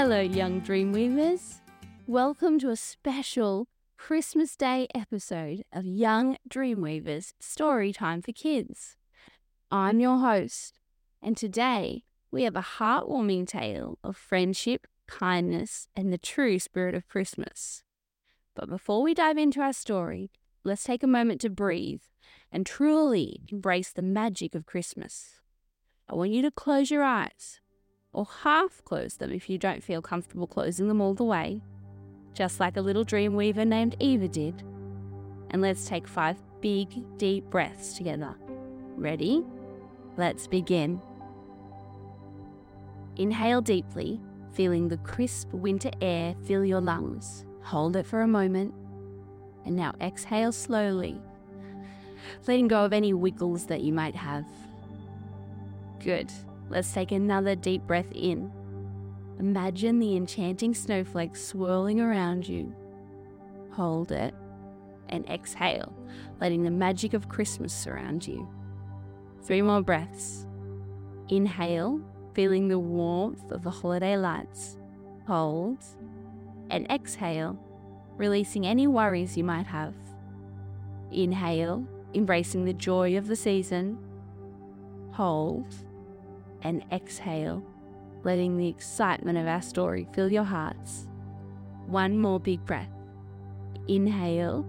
Hello, young Dreamweavers. Welcome to a special Christmas Day episode of Young Dreamweavers Story Time for Kids. I'm your host, and today we have a heartwarming tale of friendship, kindness, and the true spirit of Christmas. But before we dive into our story, let's take a moment to breathe and truly embrace the magic of Christmas. I want you to close your eyes, or half close them if you don't feel comfortable closing them all the way, just like a little dream weaver named Eva did. And let's take five big, deep breaths together. Ready? Let's begin. Inhale deeply, feeling the crisp winter air fill your lungs. Hold it for a moment. And now exhale slowly, letting go of any wiggles that you might have. Good. Let's take another deep breath in. Imagine the enchanting snowflakes swirling around you. Hold it and exhale, letting the magic of Christmas surround you. Three more breaths. Inhale, feeling the warmth of the holiday lights. Hold and exhale, releasing any worries you might have. Inhale, embracing the joy of the season. Hold and exhale, letting the excitement of our story fill your hearts. One more big breath. Inhale,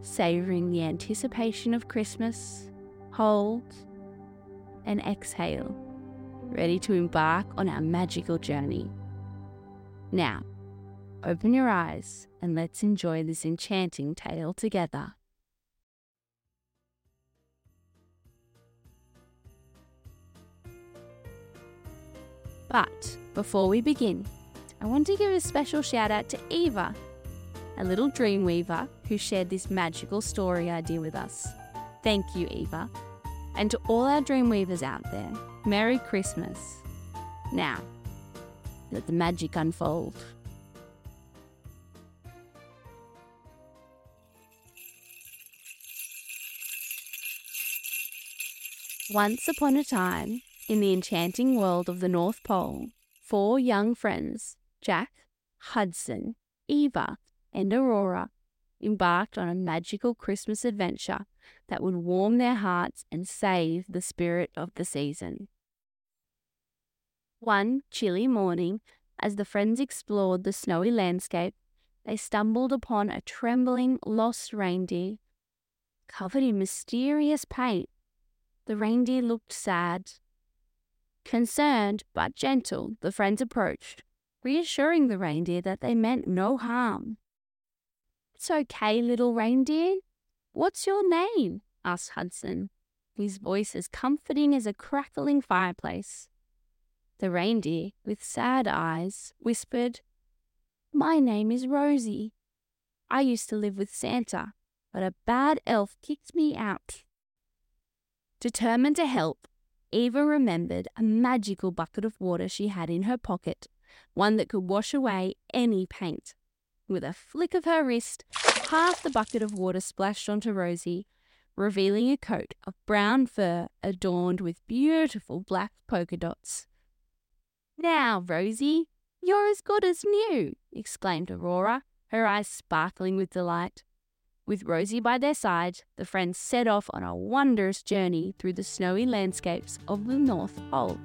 savoring the anticipation of Christmas. Hold and exhale, ready to embark on our magical journey. Now, open your eyes and let's enjoy this enchanting tale together. But before we begin, I want to give a special shout out to Eva, a little dream weaver who shared this magical story idea with us. Thank you, Eva. And to all our dream weavers out there, Merry Christmas. Now, let the magic unfold. Once upon a time, in the enchanting world of the North Pole, four young friends, Jack, Hudson, Eva, and Aurora, embarked on a magical Christmas adventure that would warm their hearts and save the spirit of the season. One chilly morning, as the friends explored the snowy landscape, they stumbled upon a trembling, lost reindeer covered in mysterious paint. The reindeer looked sad, Concerned but gentle, the friends approached, reassuring the reindeer that they meant no harm. It's okay, little reindeer. What's your name? asked Hudson, his voice as comforting as a crackling fireplace. The reindeer, with sad eyes, whispered, My name is Rosie. I used to live with Santa, but a bad elf kicked me out. Determined to help, Eva remembered a magical bucket of water she had in her pocket, one that could wash away any paint. With a flick of her wrist, half the bucket of water splashed onto Rosie, revealing a coat of brown fur adorned with beautiful black polka dots. Now, Rosie, you're as good as new, exclaimed Aurora, her eyes sparkling with delight. With Rosie by their side, the friends set off on a wondrous journey through the snowy landscapes of the North Pole.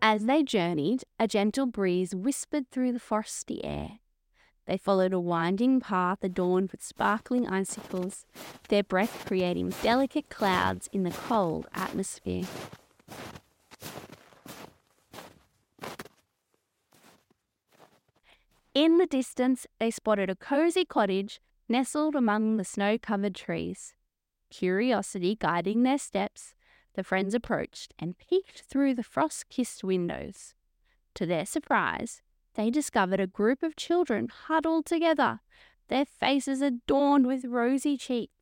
As they journeyed, a gentle breeze whispered through the frosty air. They followed a winding path adorned with sparkling icicles, their breath creating delicate clouds in the cold atmosphere. In the distance, they spotted a cozy cottage nestled among the snow covered trees. Curiosity guiding their steps, the friends approached and peeked through the frost kissed windows. To their surprise, they discovered a group of children huddled together, their faces adorned with rosy cheeks.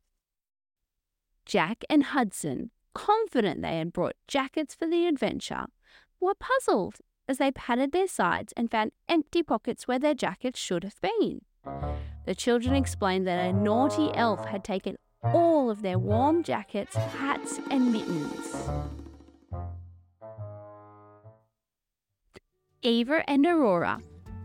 Jack and Hudson, confident they had brought jackets for the adventure, were puzzled as they patted their sides and found empty pockets where their jackets should have been. The children explained that a naughty elf had taken all of their warm jackets, hats, and mittens. Eva and Aurora,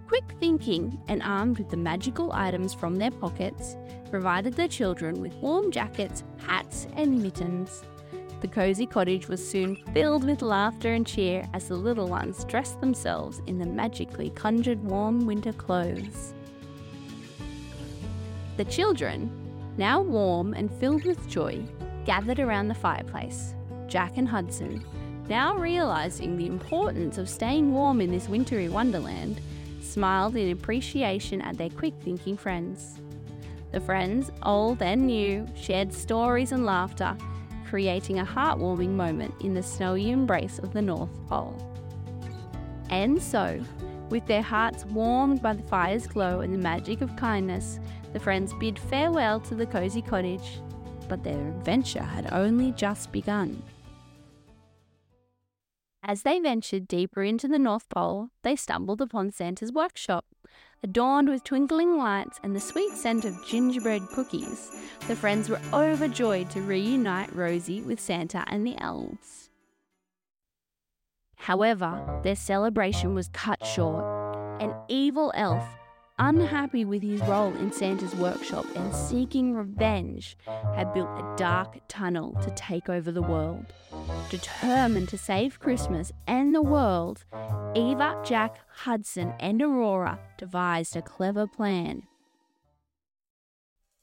quick thinking and armed with the magical items from their pockets, provided the children with warm jackets, hats, and mittens. The cosy cottage was soon filled with laughter and cheer as the little ones dressed themselves in the magically conjured warm winter clothes. The children, now warm and filled with joy, gathered around the fireplace. Jack and Hudson, now realizing the importance of staying warm in this wintry wonderland, smiled in appreciation at their quick thinking friends. The friends, old and new, shared stories and laughter, creating a heartwarming moment in the snowy embrace of the North Pole. And so, with their hearts warmed by the fire's glow and the magic of kindness, the friends bid farewell to the cosy cottage. But their adventure had only just begun. As they ventured deeper into the North Pole, they stumbled upon Santa's workshop. Adorned with twinkling lights and the sweet scent of gingerbread cookies, the friends were overjoyed to reunite Rosie with Santa and the elves. However, their celebration was cut short. An evil elf unhappy with his role in Santa's workshop and seeking revenge, had built a dark tunnel to take over the world. Determined to save Christmas and the world, Eva, Jack, Hudson, and Aurora devised a clever plan.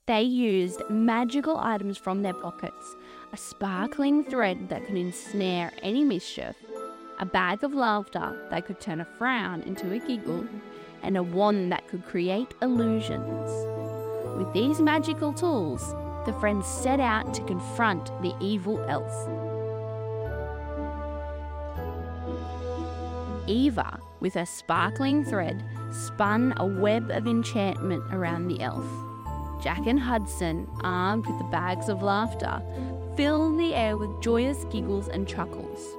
They used magical items from their pockets, a sparkling thread that could ensnare any mischief, a bag of laughter that could turn a frown into a giggle, and a wand that could create illusions. With these magical tools, the friends set out to confront the evil elf. Eva, with her sparkling thread, spun a web of enchantment around the elf. Jack and Hudson, armed with the bags of laughter, filled the air with joyous giggles and chuckles.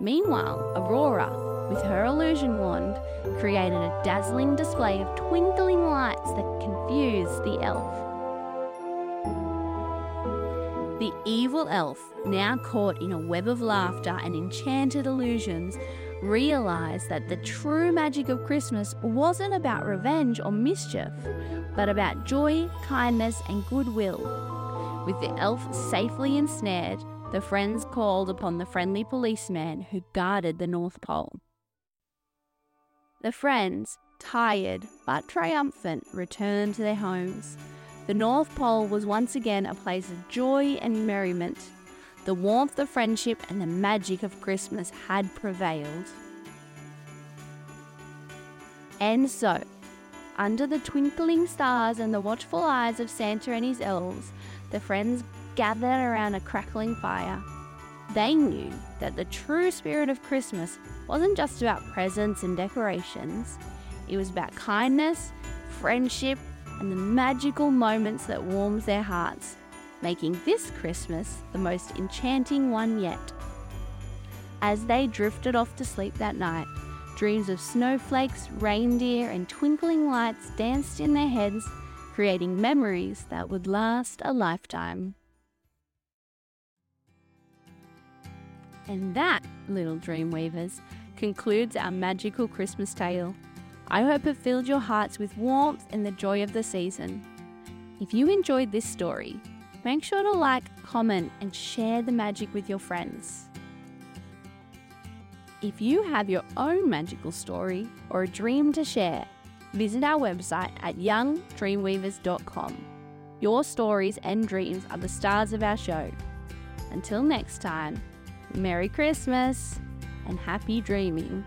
Meanwhile, Aurora, with her illusion wand, created a dazzling display of twinkling lights that confused the elf. The evil elf, now caught in a web of laughter and enchanted illusions, realized that the true magic of Christmas wasn't about revenge or mischief, but about joy, kindness, and goodwill. With the elf safely ensnared, the friends called upon the friendly policeman who guarded the North Pole. The friends, tired but triumphant, returned to their homes. The North Pole was once again a place of joy and merriment. The warmth of friendship and the magic of Christmas had prevailed. And so, under the twinkling stars and the watchful eyes of Santa and his elves, the friends gathered around a crackling fire. They knew that the true spirit of Christmas wasn't just about presents and decorations, it was about kindness, friendship, and the magical moments that warms their hearts, making this Christmas the most enchanting one yet. As they drifted off to sleep that night, dreams of snowflakes, reindeer, and twinkling lights danced in their heads, creating memories that would last a lifetime. And that, little dreamweavers, concludes our magical Christmas tale. I hope it filled your hearts with warmth and the joy of the season. If you enjoyed this story, make sure to like, comment, and share the magic with your friends. If you have your own magical story or a dream to share, visit our website at youngdreamweavers.com. Your stories and dreams are the stars of our show. Until next time, Merry Christmas and happy dreaming.